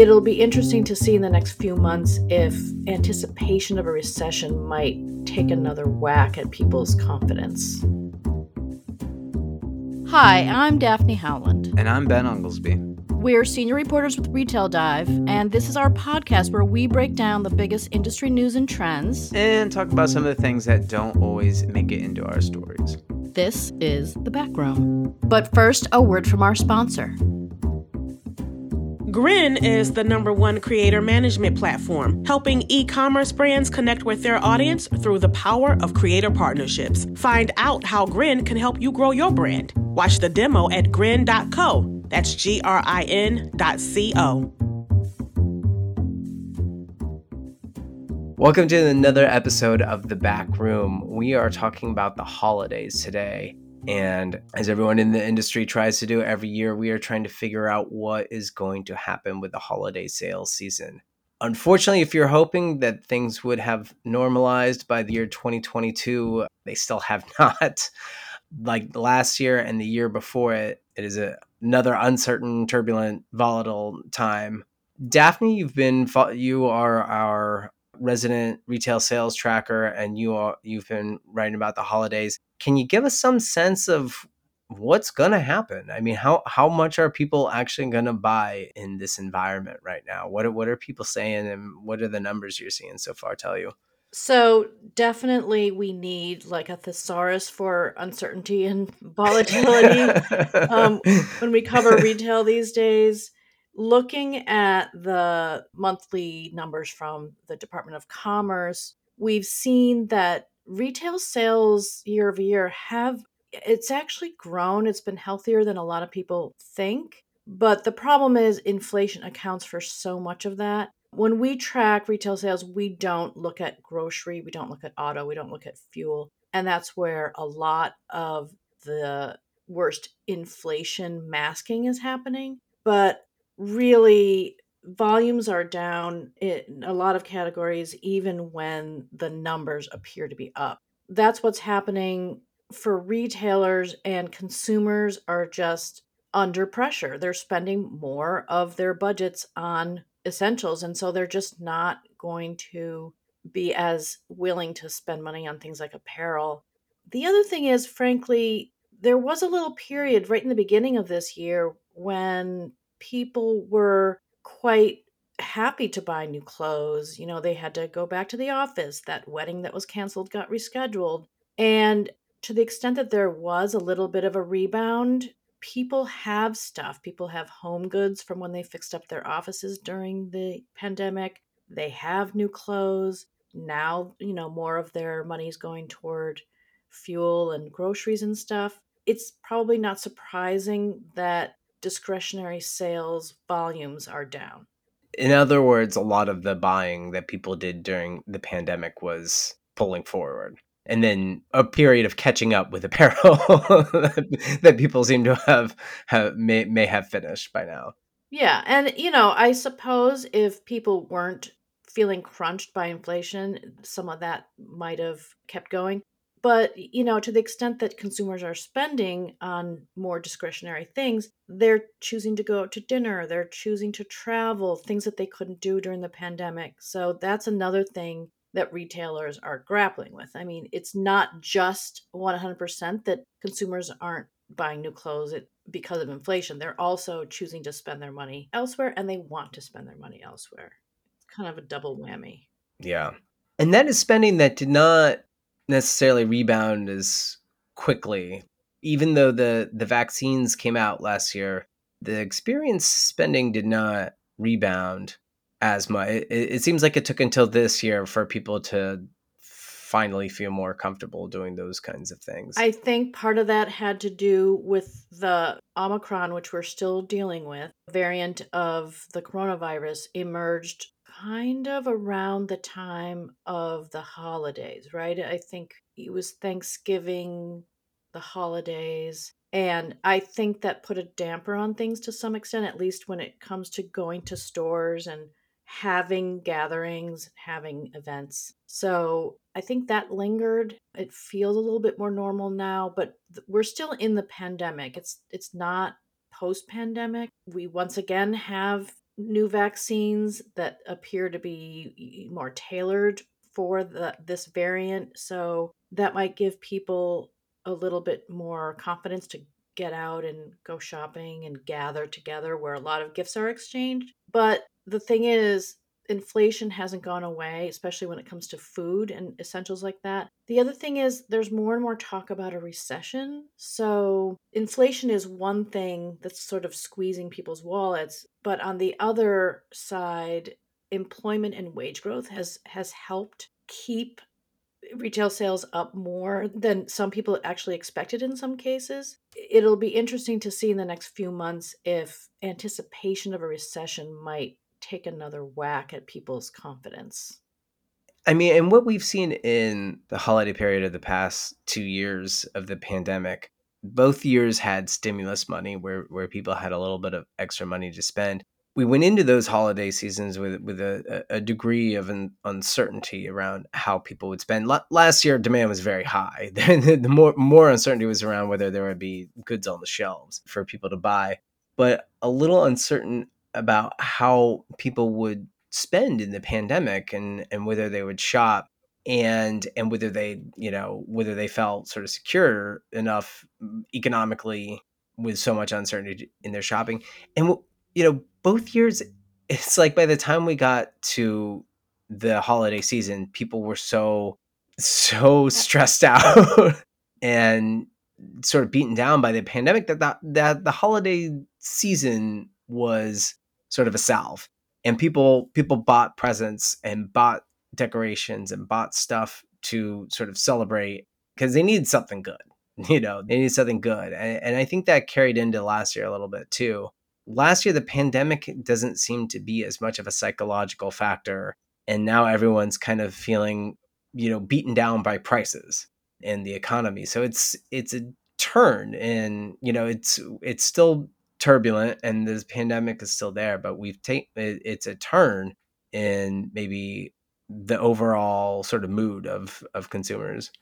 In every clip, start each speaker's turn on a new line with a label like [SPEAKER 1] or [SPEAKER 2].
[SPEAKER 1] It'll be interesting to see in the next few months if anticipation of a recession might take another whack at people's confidence. Hi, I'm Daphne Howland.
[SPEAKER 2] And I'm Ben Unglesbee.
[SPEAKER 1] We're senior reporters with Retail Dive, and this is our podcast where we break down the biggest industry news and trends
[SPEAKER 2] and talk about some of the things that don't always make it into our stories.
[SPEAKER 1] This is The Back Room. But first, a word from our sponsor.
[SPEAKER 3] Grin is the number one creator management platform, helping e commerce brands connect with their audience through the power of creator partnerships. Find out how Grin can help you grow your brand. Watch the demo at grin.co. That's G R I N dot C O.
[SPEAKER 2] Welcome to another episode of The Back Room. We are talking about the holidays today. And as everyone in the industry tries to do every year, we are trying to figure out what is going to happen with the holiday sales season. Unfortunately, if you're hoping that things would have normalized by the year 2022, they still have not. like last year and the year before it, it is a, another uncertain, turbulent, volatile time. Daphne, you've been you are our resident retail sales tracker and you are you've been writing about the holidays can you give us some sense of what's going to happen? I mean how how much are people actually going to buy in this environment right now? What are, what are people saying and what are the numbers you're seeing so far tell you?
[SPEAKER 1] So definitely we need like a thesaurus for uncertainty and volatility. Um, when we cover retail these days looking at the monthly numbers from the Department of Commerce, we've seen that retail sales year over year have it's actually grown. It's been healthier than a lot of people think. But the problem is inflation accounts for so much of that. When we track retail sales, we don't look at grocery, we don't look at auto, we don't look at fuel. And that's where a lot of the worst inflation masking is happening. But really volumes are down in a lot of categories even when the numbers appear to be up. That's what's happening for retailers and consumers are just under pressure. They're spending more of their budgets on essentials and so they're just not going to be as willing to spend money on things like apparel. The other thing is frankly there was a little period right in the beginning of this year when people were quite happy to buy new clothes. You know, they had to go back to the office. That wedding that was canceled got rescheduled. And to the extent that there was a little bit of a rebound, people have stuff. People have home goods from when they fixed up their offices during the pandemic. They have new clothes. Now, you know, more of their money is going toward fuel and groceries and stuff. It's probably not surprising that discretionary sales volumes are down.
[SPEAKER 2] In other words, a lot of the buying that people did during the pandemic was pulling forward. And then a period of catching up with apparel that people seem to have, have may, may have finished by now.
[SPEAKER 1] Yeah. And, you know, I suppose if people weren't feeling crunched by inflation, some of that might have kept going but you know to the extent that consumers are spending on more discretionary things they're choosing to go out to dinner they're choosing to travel things that they couldn't do during the pandemic. So that's another thing that retailers are grappling with. I mean it's not just 100% that consumers aren't buying new clothes because of inflation. They're also choosing to spend their money elsewhere and they want to spend their money elsewhere. It's kind of a double whammy.
[SPEAKER 2] Yeah. And that is spending that did not necessarily rebound as quickly. Even though the the vaccines came out last year, the experience spending did not rebound as much. It, it seems like it took until this year for people to finally feel more comfortable doing those kinds of things.
[SPEAKER 1] I think part of that had to do with the Omicron, which we're still dealing with, variant of the coronavirus emerged kind of around the time of the holidays, right? I think it was Thanksgiving, the holidays. And I think that put a damper on things to some extent, at least when it comes to going to stores and having gatherings, having events. So I think that lingered. It feels a little bit more normal now, but we're still in the pandemic. It's it's not post pandemic. We once again have new vaccines that appear to be more tailored for the this variant so that might give people a little bit more confidence to get out and go shopping and gather together where a lot of gifts are exchanged. But the thing is inflation hasn't gone away, especially when it comes to food and essentials like that. The other thing is there's more and more talk about a recession. So inflation is one thing that's sort of squeezing people's wallets, but on the other side, employment and wage growth has has helped keep retail sales up more than some people actually expected in some cases. It'll be interesting to see in the next few months if anticipation of a recession might take another whack at people's confidence.
[SPEAKER 2] I mean, and what we've seen in the holiday period of the past two years of the pandemic, both years had stimulus money where, where people had a little bit of extra money to spend. We went into those holiday seasons with with a, a degree of an uncertainty around how people would spend. L- last year, demand was very high. the more more uncertainty was around whether there would be goods on the shelves for people to buy, but a little uncertain about how people would spend in the pandemic and and whether they would shop and and whether they you know whether they felt sort of secure enough economically with so much uncertainty in their shopping. And you know both years it's like by the time we got to the holiday season people were so so stressed out and sort of beaten down by the pandemic that that, that the holiday season was sort of a salve. And people people bought presents and bought decorations and bought stuff to sort of celebrate because they need something good you know they need something good. And, and i think that carried into last year a little bit too. Last year the pandemic doesn't seem to be as much of a psychological factor and now everyone's kind of feeling you know beaten down by prices in the economy. So it's it's a turn and you know it's it's still turbulent and this pandemic is still there, but we've taken it, it's a turn in maybe the overall sort of mood of of consumers.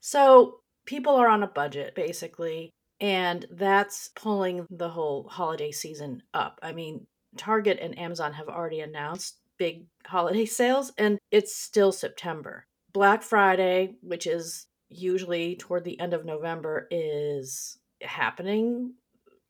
[SPEAKER 1] So people are on a budget basically, and that's pulling the whole holiday season up. I mean, Target and Amazon have already announced big holiday sales, and it's still September. Black Friday, which is usually toward the end of November, is happening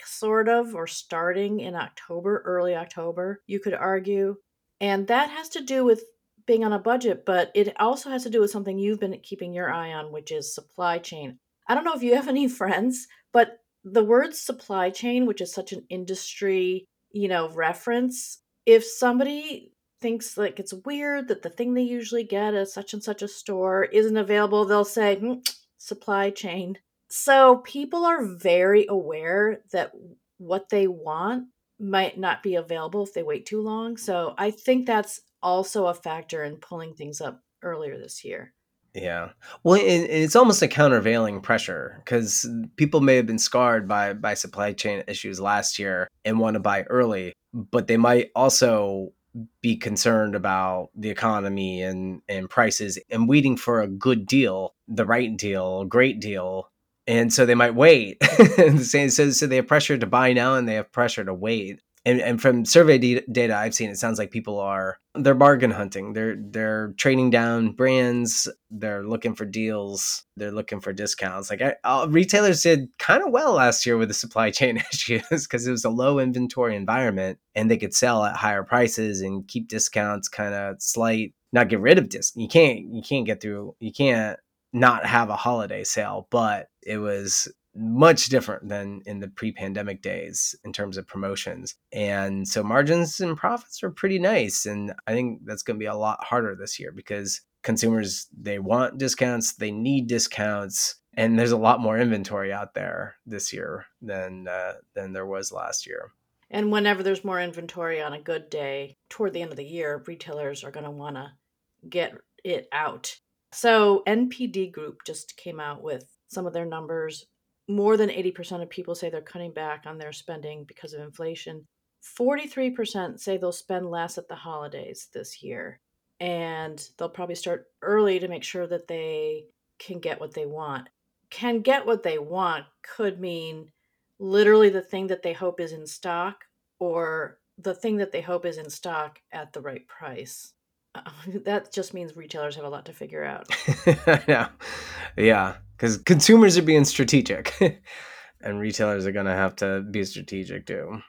[SPEAKER 1] sort of, or starting in October, early October, you could argue. And that has to do with being on a budget, but it also has to do with something you've been keeping your eye on, which is supply chain. I don't know if you have any friends, but the word supply chain, which is such an industry, you know, reference, if somebody thinks like it's weird that the thing they usually get at such and such a store isn't available, they'll say, hmm, supply chain. So people are very aware that what they want might not be available if they wait too long. So I think that's also a factor in pulling things up earlier this year.
[SPEAKER 2] Yeah. Well, and it's almost a countervailing pressure because people may have been scarred by by supply chain issues last year and want to buy early, but they might also be concerned about the economy and and prices and waiting for a good deal, the right deal, great deal and so they might wait. so, so they have pressure to buy now, and they have pressure to wait. And, and from survey data I've seen, it sounds like people are they're bargain hunting. They're they're trading down brands. They're looking for deals. They're looking for discounts. Like I, uh, retailers did kind of well last year with the supply chain issues because it was a low inventory environment, and they could sell at higher prices and keep discounts kind of slight. Not get rid of disc. You can't you can't get through. You can't not have a holiday sale, but it was much different than in the pre-pandemic days in terms of promotions. And so margins and profits are pretty nice and I think that's going to be a lot harder this year because consumers they want discounts, they need discounts and there's a lot more inventory out there this year than uh, than there was last year.
[SPEAKER 1] And whenever there's more inventory on a good day toward the end of the year, retailers are going to want to get it out so, NPD Group just came out with some of their numbers. More than 80% of people say they're cutting back on their spending because of inflation. 43% say they'll spend less at the holidays this year. And they'll probably start early to make sure that they can get what they want. Can get what they want could mean literally the thing that they hope is in stock or the thing that they hope is in stock at the right price. That just means retailers have a lot to figure out.
[SPEAKER 2] yeah, yeah, because consumers are being strategic, and retailers are going to have to be strategic too,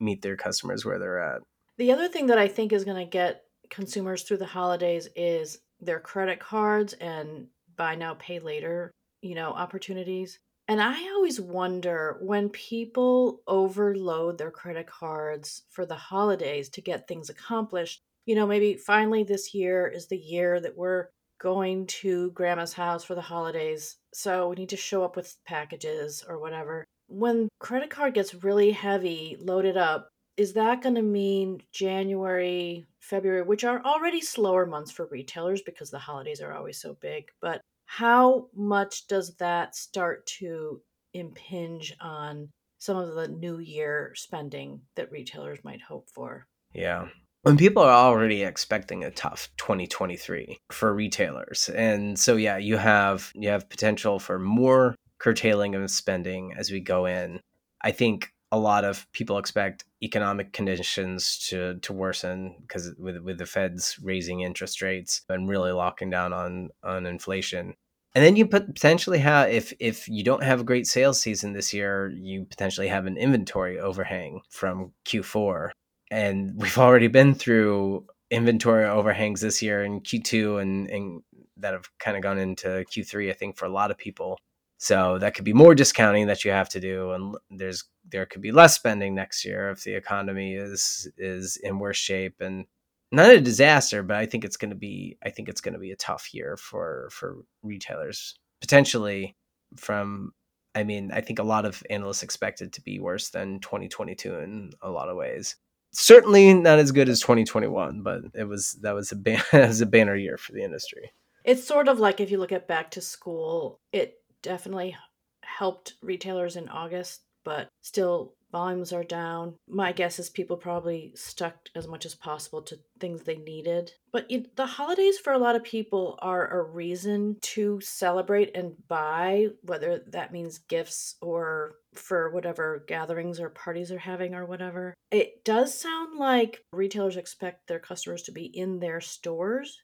[SPEAKER 2] meet their customers where they're at.
[SPEAKER 1] The other thing that I think is going to get consumers through the holidays is their credit cards and buy now pay later, you know, opportunities. And I always wonder when people overload their credit cards for the holidays to get things accomplished, you know, maybe finally this year is the year that we're going to grandma's house for the holidays. So we need to show up with packages or whatever. When credit card gets really heavy, loaded up, is that going to mean January, February, which are already slower months for retailers because the holidays are always so big? But how much does that start to impinge on some of the new year spending that retailers might hope for?
[SPEAKER 2] Yeah. When people are already expecting a tough 2023 for retailers. And so yeah, you have you have potential for more curtailing of spending as we go in. I think a lot of people expect economic conditions to to worsen because with with the Feds raising interest rates and really locking down on on inflation. And then you put potentially have if if you don't have a great sales season this year, you potentially have an inventory overhang from Q4. And we've already been through inventory overhangs this year in Q2 and, and that have kind of gone into Q3, I think, for a lot of people. So that could be more discounting that you have to do, and there's there could be less spending next year if the economy is is in worse shape and not a disaster, but I think it's going to be I think it's going to be a tough year for for retailers potentially. From I mean, I think a lot of analysts expect it to be worse than 2022 in a lot of ways. Certainly not as good as 2021, but it was that was a ban- was a banner year for the industry.
[SPEAKER 1] It's sort of like if you look at back to school, it definitely helped retailers in August, but still volumes are down. My guess is people probably stuck as much as possible to things they needed. But it, the holidays for a lot of people are a reason to celebrate and buy, whether that means gifts or for whatever gatherings or parties they're having or whatever. It does sound like retailers expect their customers to be in their stores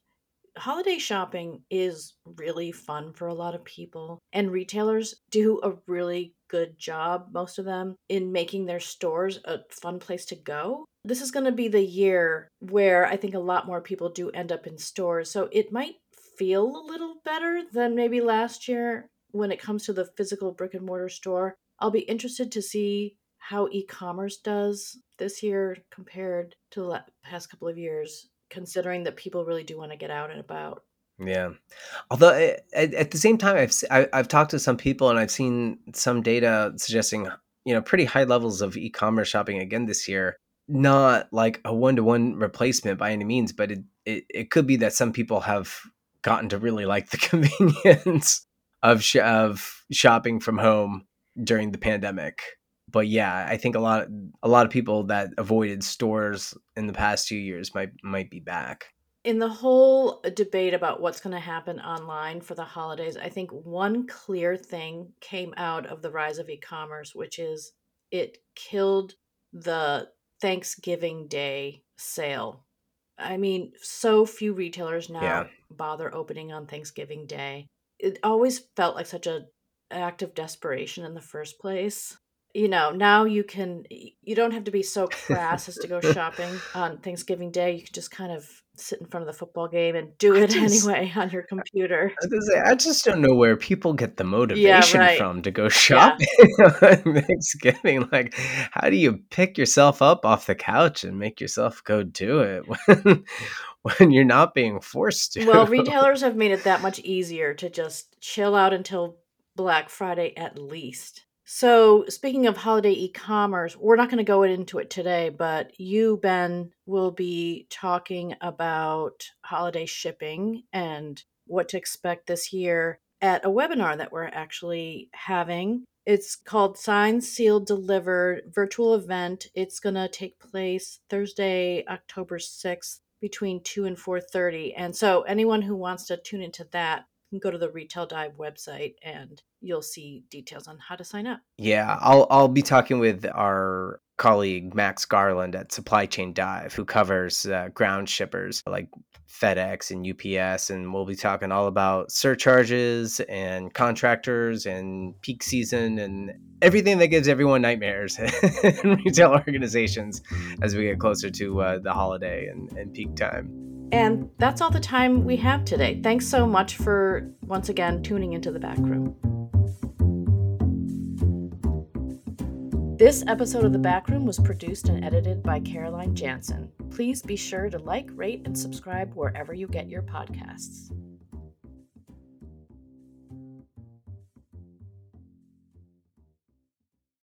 [SPEAKER 1] holiday shopping is really fun for a lot of people, and retailers do a really good job, most of them, in making their stores a fun place to go. This is going to be the year where I think a lot more people do end up in stores, so it might feel a little better than maybe last year when it comes to the physical brick and mortar store. I'll be interested to see how e commerce does this year compared to the past couple of years considering that people really do want to get out and about.
[SPEAKER 2] Yeah. Although eh, at, at the same time, I've I, have i have talked to some people and I've seen some data suggesting you know pretty high levels of e-commerce shopping again this year. Not like a one to one replacement by any means, but it, it it could be that some people have gotten to really like the convenience of sh- of shopping from home during the pandemic but yeah, I think a lot a lot of people that avoided stores in the past two years might might be back.
[SPEAKER 1] In the whole uh, debate about what's going to happen online for the holidays, I think one clear thing came out of the rise of e-commerce, which is it killed the Thanksgiving Day sale. I mean, so few retailers now yeah. bother opening on Thanksgiving Day. It always felt like such a act of desperation in the first place you know, now you can you don't have to be so crass as to go shopping on Thanksgiving Day. You can just kind of sit in front of the football game and do it just, anyway on your computer.
[SPEAKER 2] I, say, I, just don't know where people get the motivation yeah, right. from to go shopping yeah. on Thanksgiving. Like, how do you pick yourself up off the couch and make yourself go do it when when you're not being forced to?
[SPEAKER 1] Well, retailers have made it that much easier to just chill out until Black Friday at least. So, speaking of holiday e commerce, we're not going to go into it today, but you, Ben, will be talking about holiday shipping and what to expect this year at a webinar that we're actually having. It's called Signed, Sealed, Delivered virtual event. It's going to take place Thursday, October 6th between 2 and 4:30. And so anyone who wants to tune into that can go to the Retail Dive website and you'll see details on how to sign up.
[SPEAKER 2] Yeah, I'll I'll be talking with our colleague Max Garland at Supply Chain Dive, who covers uh, ground shippers like FedEx and UPS. And we'll be talking all about surcharges and contractors and peak season and everything that gives everyone nightmares in retail organizations as we get closer to uh, the holiday and, and peak time.
[SPEAKER 1] And that's all the time we have today. Thanks so much for once again tuning into the back room. This episode of The Backroom was produced and edited by Caroline Jansen. Please be sure to like, rate, and subscribe wherever you get your podcasts.